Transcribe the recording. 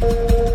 Bye.